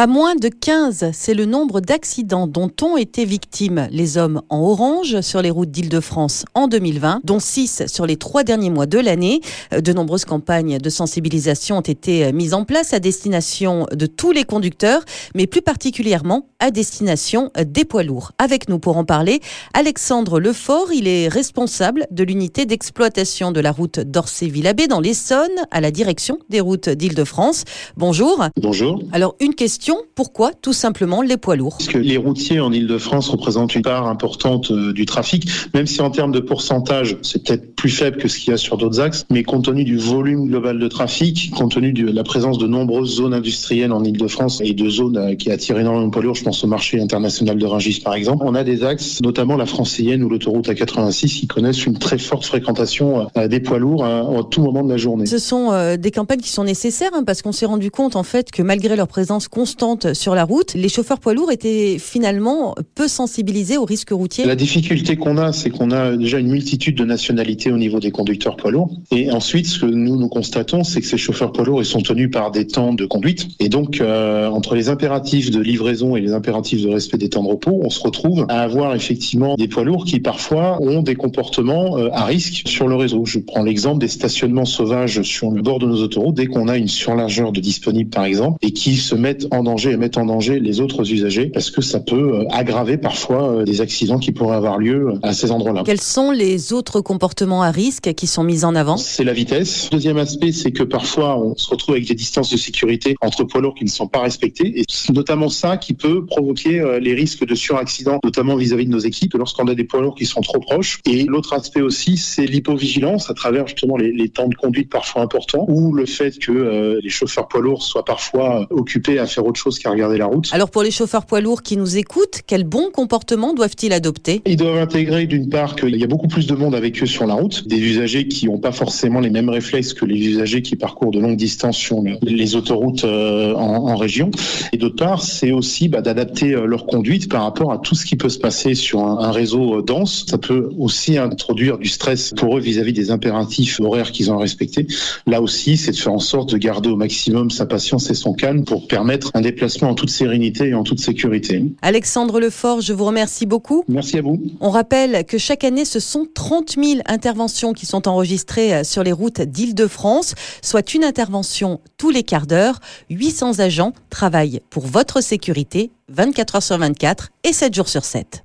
Pas moins de 15, c'est le nombre d'accidents dont ont été victimes les hommes en orange sur les routes d'Île-de-France en 2020, dont 6 sur les trois derniers mois de l'année. De nombreuses campagnes de sensibilisation ont été mises en place à destination de tous les conducteurs, mais plus particulièrement à destination des poids lourds. Avec nous pour en parler, Alexandre Lefort, il est responsable de l'unité d'exploitation de la route d'Orsay-Villabé dans l'Essonne, à la direction des routes d'Île-de-France. Bonjour. Bonjour. Alors, une question pourquoi tout simplement les poids lourds? Parce que les routiers en Ile-de-France représentent une part importante euh, du trafic, même si en termes de pourcentage, c'est peut-être plus faible que ce qu'il y a sur d'autres axes, mais compte tenu du volume global de trafic, compte tenu de la présence de nombreuses zones industrielles en Ile-de-France et de zones euh, qui attirent énormément de poids lourds, je pense au marché international de Rungis par exemple, on a des axes, notamment la francilienne ou l'autoroute A86, qui connaissent une très forte fréquentation euh, des poids lourds à, tout moment de la journée. Ce sont des campagnes qui sont nécessaires hein, parce qu'on s'est rendu compte en fait que malgré leur présence constante sur la route, les chauffeurs poids lourds étaient finalement peu sensibilisés aux risques routiers. La difficulté qu'on a, c'est qu'on a déjà une multitude de nationalités au niveau des conducteurs poids lourds. Et ensuite, ce que nous nous constatons, c'est que ces chauffeurs poids lourds, ils sont tenus par des temps de conduite. Et donc, euh, entre les impératifs de livraison et les impératifs de respect des temps de repos, on se retrouve à avoir effectivement des poids lourds qui parfois ont des comportements euh, à risque sur le réseau. Je prends l'exemple des stationnements sauvages sur le bord de nos autoroutes dès qu'on a une surlargeur de disponible par exemple et qui se mettent en danger et mettre en danger les autres usagers parce que ça peut euh, aggraver parfois des accidents qui pourraient avoir lieu à ces endroits-là. Quels sont les autres comportements à risque qui sont mis en avant C'est la vitesse. Deuxième aspect, c'est que parfois on se retrouve avec des distances de sécurité entre poids lourds qui ne sont pas respectées et c'est notamment ça qui peut provoquer euh, les risques de suraccident, notamment vis-à-vis de nos équipes lorsqu'on a des poids lourds qui sont trop proches. Et l'autre aspect aussi, c'est l'hypovigilance à travers justement les, les, temps de conduite parfois importants ou le fait que les chauffeurs poids lourds soient parfois occupés à faire autre chose qu'à regarder la route. Alors pour les chauffeurs poids lourds qui nous écoutent, quel bon comportement doivent-ils adopter? Ils doivent intégrer d'une part qu'il y a beaucoup plus de monde avec eux sur la route, des usagers qui n'ont pas forcément les mêmes réflexes que les usagers qui parcourent de longues distances sur les autoroutes euh, en, région. Et d'autre part, c'est aussi bah, d'adapter euh, leur conduite par rapport à tout ce qui peut se passer sur un, réseau euh, dense. Ça peut aussi introduire du stress pour eux vis-à-vis des impératifs horaires qu'ils ont à respecter. Là aussi, c'est de faire en sorte de garder au maximum sa patience et son calme pour permettre un déplacement en toute sérénité et en toute sécurité. Alexandre Lefort, je vous remercie beaucoup. Merci à vous. On rappelle que chaque année, ce sont 30 000 interventions qui sont enregistrées euh, sur les routes d'Île-de-France, soit une intervention tous les quarts d'heure. 800 agents travaillent pour votre sécurité 24 heures sur 24 et 7 jours sur 7.